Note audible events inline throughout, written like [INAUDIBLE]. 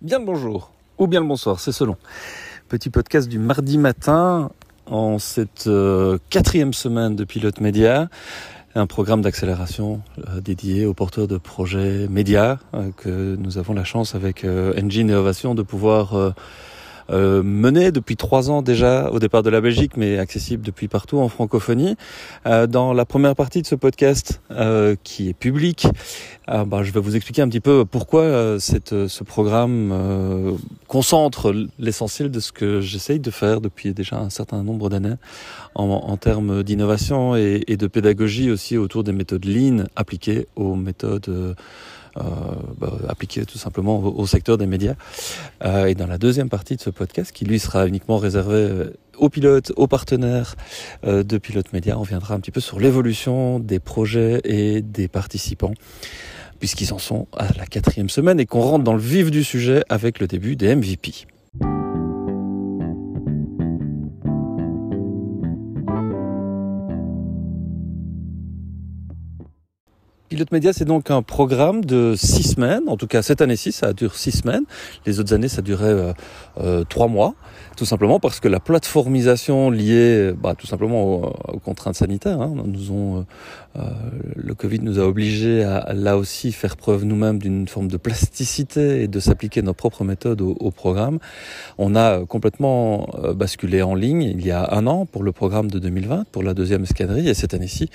Bien le bonjour, ou bien le bonsoir, c'est selon. Petit podcast du mardi matin en cette euh, quatrième semaine de Pilote Média, un programme d'accélération euh, dédié aux porteurs de projets médias euh, que nous avons la chance avec Engine Innovation de pouvoir euh, mené depuis trois ans déjà au départ de la Belgique, mais accessible depuis partout en francophonie. Euh, dans la première partie de ce podcast, euh, qui est public, bah, je vais vous expliquer un petit peu pourquoi cette, ce programme concentre l'essentiel de ce que j'essaye de faire depuis déjà un certain nombre d'années en, en, termes d'innovation et, et, de pédagogie aussi autour des méthodes lean appliquées aux méthodes euh, bah, appliqué tout simplement au, secteur des médias. Euh, et dans la deuxième partie de ce podcast, qui lui sera uniquement réservé euh, aux pilotes, aux partenaires de Pilote Média, on viendra un petit peu sur l'évolution des projets et des participants puisqu'ils en sont à la quatrième semaine et qu'on rentre dans le vif du sujet avec le début des MVP. Pilote Média, c'est donc un programme de six semaines. En tout cas, cette année-ci, ça dure six semaines. Les autres années, ça durait euh, euh, trois mois. Tout simplement parce que la plateformisation liée, bah, tout simplement aux, contraintes sanitaires, hein, nous ont, euh, le Covid nous a obligés à là aussi faire preuve nous-mêmes d'une forme de plasticité et de s'appliquer nos propres méthodes au, programme. On a complètement basculé en ligne il y a un an pour le programme de 2020, pour la deuxième escadrille, et cette année-ci,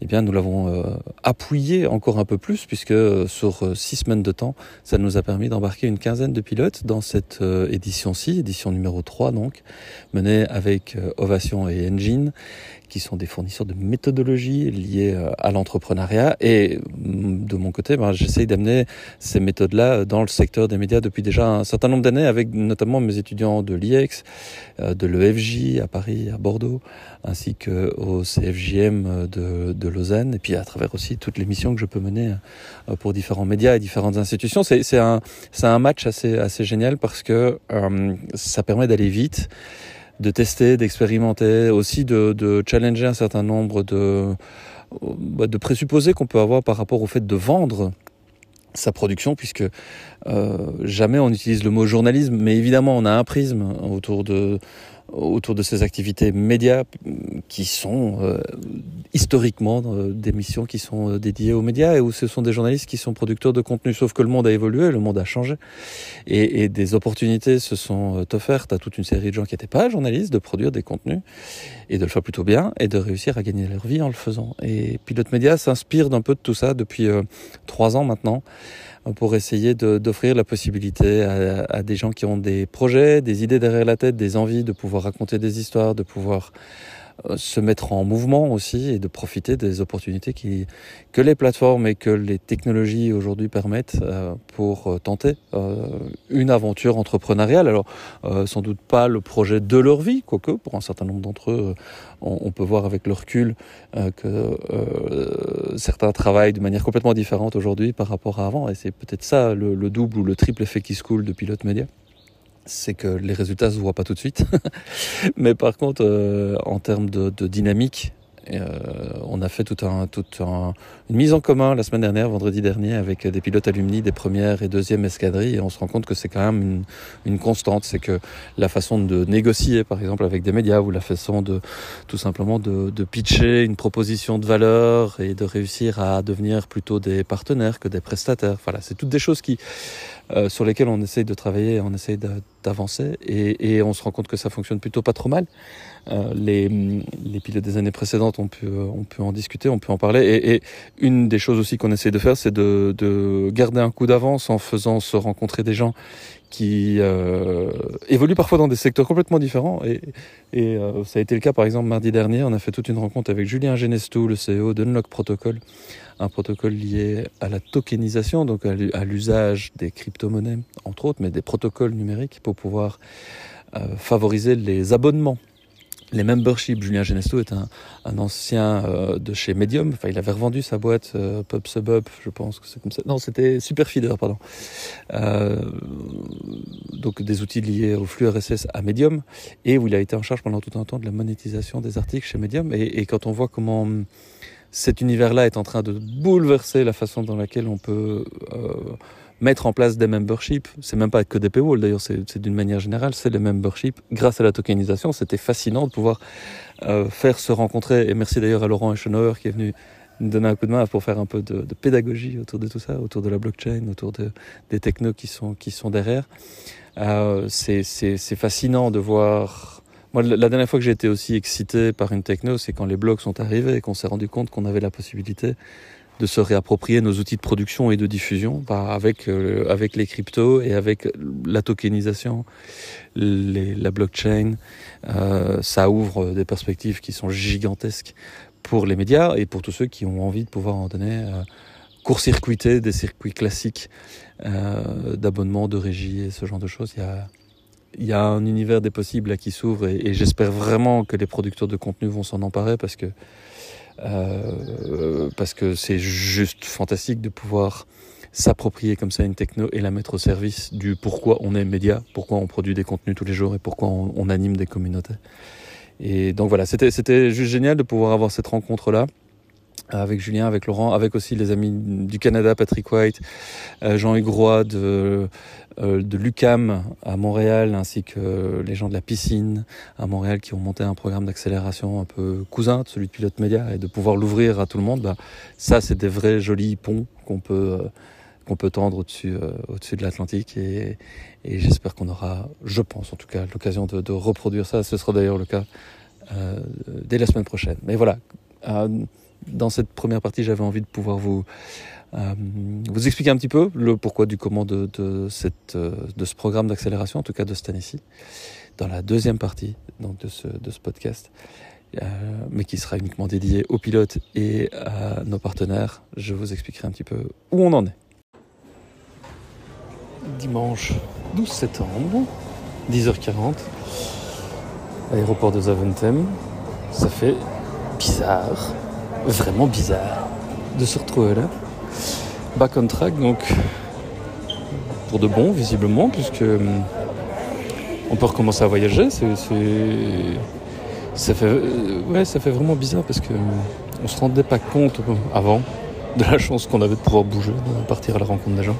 eh bien, nous l'avons appuyé encore un peu plus puisque euh, sur euh, six semaines de temps, ça nous a permis d'embarquer une quinzaine de pilotes dans cette euh, édition-ci, édition numéro 3 donc, menée avec Ovation et Engine, qui sont des fournisseurs de méthodologie liées à l'entrepreneuriat. Et mm, de mon côté, ben, j'essaye d'amener ces méthodes-là dans le secteur des médias depuis déjà un certain nombre d'années, avec notamment mes étudiants de l'IEX, de l'EFJ à Paris, à Bordeaux, ainsi qu'au CFJM de, de Lausanne, et puis à travers aussi toutes les missions que je peux mener euh, pour différents médias et différentes institutions. C'est un, match assez, génial parce que euh, ça permet d'aller vite, de tester, d'expérimenter, aussi de, challenger un certain nombre de, bah, de présupposés qu'on peut avoir par rapport au fait de vendre sa production puisque euh, jamais on utilise le mot journalisme mais évidemment on a un prisme autour de autour de ces activités médias qui sont euh, historiquement euh, des missions qui sont euh, dédiées aux médias et où ce sont des journalistes qui sont producteurs de contenu. Sauf que le monde a évolué, le monde a changé et, et des opportunités se sont offertes à toute une série de gens qui n'étaient pas journalistes de produire des contenus et de le faire plutôt bien et de réussir à gagner leur vie en le faisant. Et Pilote Média s'inspire d'un peu de tout ça depuis trois ans maintenant pour essayer d'offrir la possibilité à, à, des gens qui ont des projets, des idées derrière la tête, des envies de pouvoir raconter des histoires, de pouvoir se mettre en mouvement aussi et de profiter des opportunités qui, que les plateformes et que les technologies aujourd'hui permettent euh, pour euh, tenter une aventure entrepreneuriale. Alors, sans doute pas le projet de leur vie, quoique pour un certain nombre d'entre eux, on, peut voir avec le recul que certains travaillent de manière complètement différente aujourd'hui par rapport à avant. Et c'est peut-être ça le, le, double ou le triple effet qui se coule de Pilote Média c'est que les résultats se voient pas tout de suite. [LAUGHS] Mais par contre, euh, en termes de, de dynamique, euh, on a fait tout un, tout un, une mise en commun la semaine dernière, vendredi dernier, avec des pilotes alumni des premières et deuxième escadrilles, et on se rend compte que c'est quand même une, une constante, c'est que la façon de négocier, par exemple, avec des médias, ou la façon de tout simplement de, de pitcher une proposition de valeur et de réussir à devenir plutôt des partenaires que des prestataires. Voilà, c'est toutes des choses qui euh, sur lesquels on essaye de travailler, on essaye d'avancer et, et, on se rend compte que ça fonctionne plutôt pas trop mal. Euh, les, les, pilotes des années précédentes, on peut, on en discuter, on peut en parler. Et, et une des choses aussi qu'on essaye de faire, c'est de, de, garder un coup d'avance en faisant se rencontrer des gens qui euh, évoluent parfois dans des secteurs complètement différents. Et, et euh, ça a été le cas, par exemple, mardi dernier, on a fait toute une rencontre avec Julien Genestou, le CEO d'Unlock Protocol, un protocole lié à la tokenisation, donc à l'usage des crypto-monnaies, entre autres, mais des protocoles numériques pour pouvoir euh, favoriser les abonnements les memberships. Julien Genesto est un, un ancien euh, de chez Medium. Enfin, il avait revendu sa boîte euh, Pub Subup, je pense que c'est comme ça. Non, c'était Superfeeder, pardon. Euh, donc des outils liés au flux RSS à Medium et où il a été en charge pendant tout un temps de la monétisation des articles chez Medium. Et, et quand on voit comment cet univers-là est en train de bouleverser la façon dans laquelle on peut euh, mettre en place des memberships. C'est même pas que des paywalls, d'ailleurs, c'est d'une manière générale, c'est les memberships. Grâce à la tokenisation, c'était fascinant de pouvoir euh, faire se rencontrer. Et merci d'ailleurs à Laurent Eschenauer qui est venu nous donner un coup de main pour faire un peu de, de pédagogie autour de tout ça, autour de la blockchain, autour de, des technos qui sont, qui sont derrière. Euh, c'est fascinant de voir moi, la dernière fois que j'ai été aussi excité par une techno, c'est quand les blocs sont arrivés et qu'on s'est rendu compte qu'on avait la possibilité de se réapproprier nos outils de production et de diffusion bah, avec, euh, avec les cryptos et avec la tokenisation, les, la blockchain. Euh, ça ouvre des perspectives qui sont gigantesques pour les médias et pour tous ceux qui ont envie de pouvoir en donner euh, court-circuiter des circuits classiques euh, d'abonnement, de régie et ce genre de choses. Il y a, il y a un univers des possibles là qui s'ouvre et, et j'espère vraiment que les producteurs de contenu vont s'en emparer parce que euh, parce que c'est juste fantastique de pouvoir s'approprier comme ça une techno et la mettre au service du pourquoi on est média, pourquoi on produit des contenus tous les jours et pourquoi on, on anime des communautés. Et donc voilà, c'était juste génial de pouvoir avoir cette rencontre là avec Julien, avec Laurent, avec aussi les amis du Canada, Patrick White, euh, Jean-Hugues Roy de, euh, de l'UCAM à Montréal, ainsi que les gens de la piscine à Montréal qui ont monté un programme d'accélération un peu cousin de celui de Pilote Média et de pouvoir l'ouvrir à tout le monde, bah, ça c'est des vrais jolis ponts qu'on peut, euh, qu'on peut tendre au-dessus, au-dessus de l'Atlantique et, et j'espère qu'on aura, je pense en tout cas, l'occasion de, de reproduire ça. Ce sera d'ailleurs le cas dès la semaine prochaine. Mais voilà dans cette première partie, j'avais envie de pouvoir vous euh, vous expliquer un petit peu le pourquoi du comment de, de, cette, euh, de ce programme d'accélération, en tout cas de cette année-ci. Dans la deuxième partie donc de, ce, de ce podcast, euh, mais qui sera uniquement dédié aux pilotes et à nos partenaires, je vous expliquerai un petit peu où on en est. Dimanche 12 septembre, 10h40, aéroport de Zaventem. Ça fait bizarre vraiment bizarre de se retrouver là. Back on track, donc pour de bon, visiblement, puisque hum, on peut recommencer à voyager. C'est, ça fait, euh, ouais, ça fait vraiment bizarre parce que hum, on se rendait pas compte avant de la chance qu'on avait de pouvoir bouger, de partir à la rencontre des gens.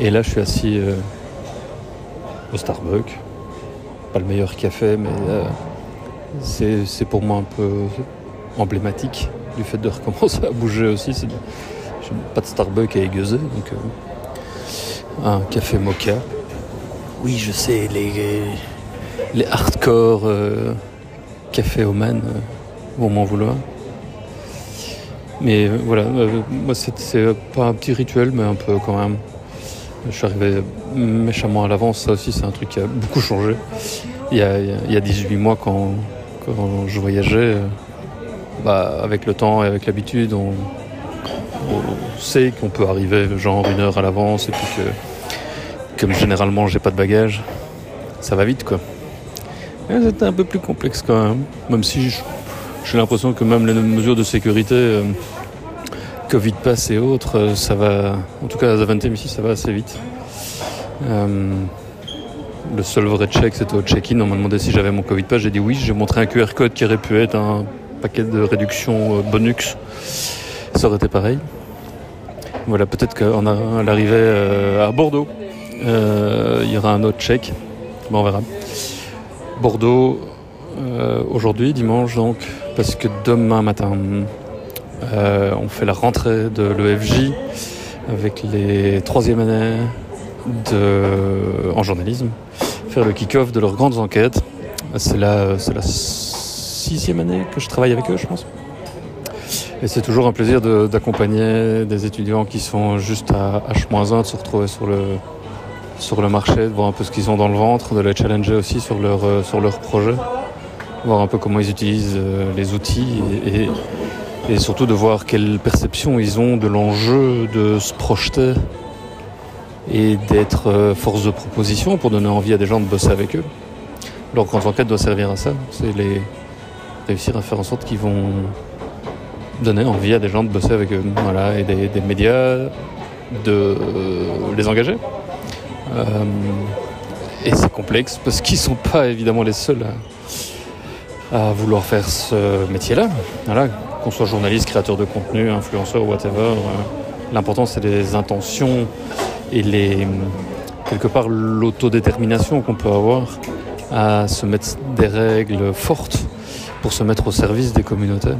Et là, je suis assis euh, au Starbucks. Pas le meilleur café, mais euh, c'est pour moi un peu emblématique du fait de recommencer à bouger aussi. C'est pas de Starbucks à aiguiser, donc euh, un café mocha. Oui, je sais, les, les hardcore euh, café oman euh, vont m'en vouloir. Mais euh, voilà, euh, moi c'est pas un petit rituel, mais un peu quand même. Je suis arrivé méchamment à l'avance, ça aussi c'est un truc qui a beaucoup changé. Il y a, il y a 18 mois quand, quand je voyageais, bah, avec le temps et avec l'habitude, on, sait qu'on peut arriver genre une heure à l'avance et puis que, comme généralement j'ai pas de bagages, ça va vite quoi. C'était un peu plus complexe quand même, même si j'ai l'impression que même les mesures de sécurité, euh, Covid pass et autres, euh, ça va, en tout cas à Zaventem ici, ça va assez vite. Euh, le seul vrai check c'était au check-in, on m'a demandé si j'avais mon Covid pass, j'ai dit oui, j'ai montré un QR code qui aurait pu être un paquet de réduction euh, bonus, ça aurait été pareil. Voilà, peut-être qu'à l'arrivée euh, à Bordeaux, euh, il y aura un autre chèque. Bon, on verra. Bordeaux, aujourd'hui, dimanche, donc, parce que demain matin, on fait la rentrée de l'EFJ avec les troisième années de, en journalisme, faire le kick-off de leurs grandes enquêtes. C'est la, c'est la sixième année que je travaille avec eux, je pense. Et c'est toujours un plaisir d'accompagner de, des étudiants qui sont juste à H-1, de se retrouver sur le, sur le marché, de voir un peu ce qu'ils ont dans le ventre, de les challenger aussi sur leur, euh, sur leur projet, voir un peu comment ils utilisent euh, les outils et, et, et surtout de voir quelle perception ils ont de l'enjeu de se projeter et d'être euh, force de proposition pour donner envie à des gens de bosser avec eux. Leur grande enquête doit servir à ça, c'est les réussir à faire en sorte qu'ils vont donner envie à des gens de bosser avec eux, voilà, et des, médias de euh, les engager. Euh, et c'est complexe parce qu'ils sont pas évidemment les seuls à, vouloir faire ce métier-là. Voilà, qu'on soit journaliste, créateur de contenu, influenceur, whatever, l'important c'est les intentions et les quelque part l'autodétermination qu'on peut avoir à se mettre des règles fortes pour se mettre au service des communautés.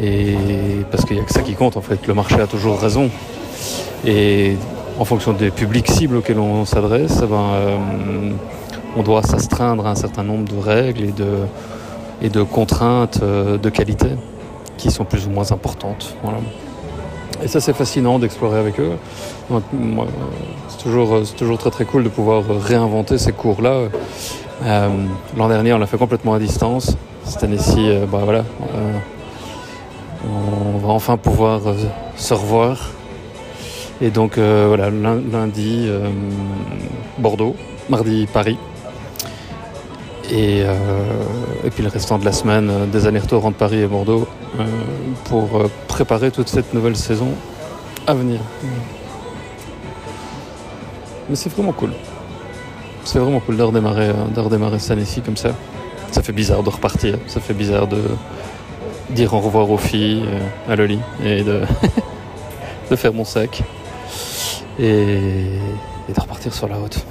Et parce qu'il n'y a que ça qui compte en fait, le marché a toujours raison. Et en fonction des publics cibles auxquels on s'adresse, eh ben, euh, on doit s'astreindre à un certain nombre de règles et de, et de contraintes euh, de qualité qui sont plus ou moins importantes. Voilà. Et ça c'est fascinant d'explorer avec eux. C'est toujours, toujours très très cool de pouvoir réinventer ces cours-là. Euh, L'an dernier on l'a fait complètement à distance. Cette année-ci, euh, bah, euh, on va enfin pouvoir euh, se revoir. Et donc voilà, lundi Bordeaux, mardi Paris. Et, puis le restant de la semaine, des allers-retours entre Paris et Bordeaux pour préparer toute cette nouvelle saison à venir. Mais c'est vraiment cool. C'est vraiment cool de redémarrer cette année-ci comme ça. Ça fait bizarre de repartir, ça fait bizarre de dire au revoir aux filles, à Loli, et [LAUGHS] de, faire mon sac et, et de repartir sur la route.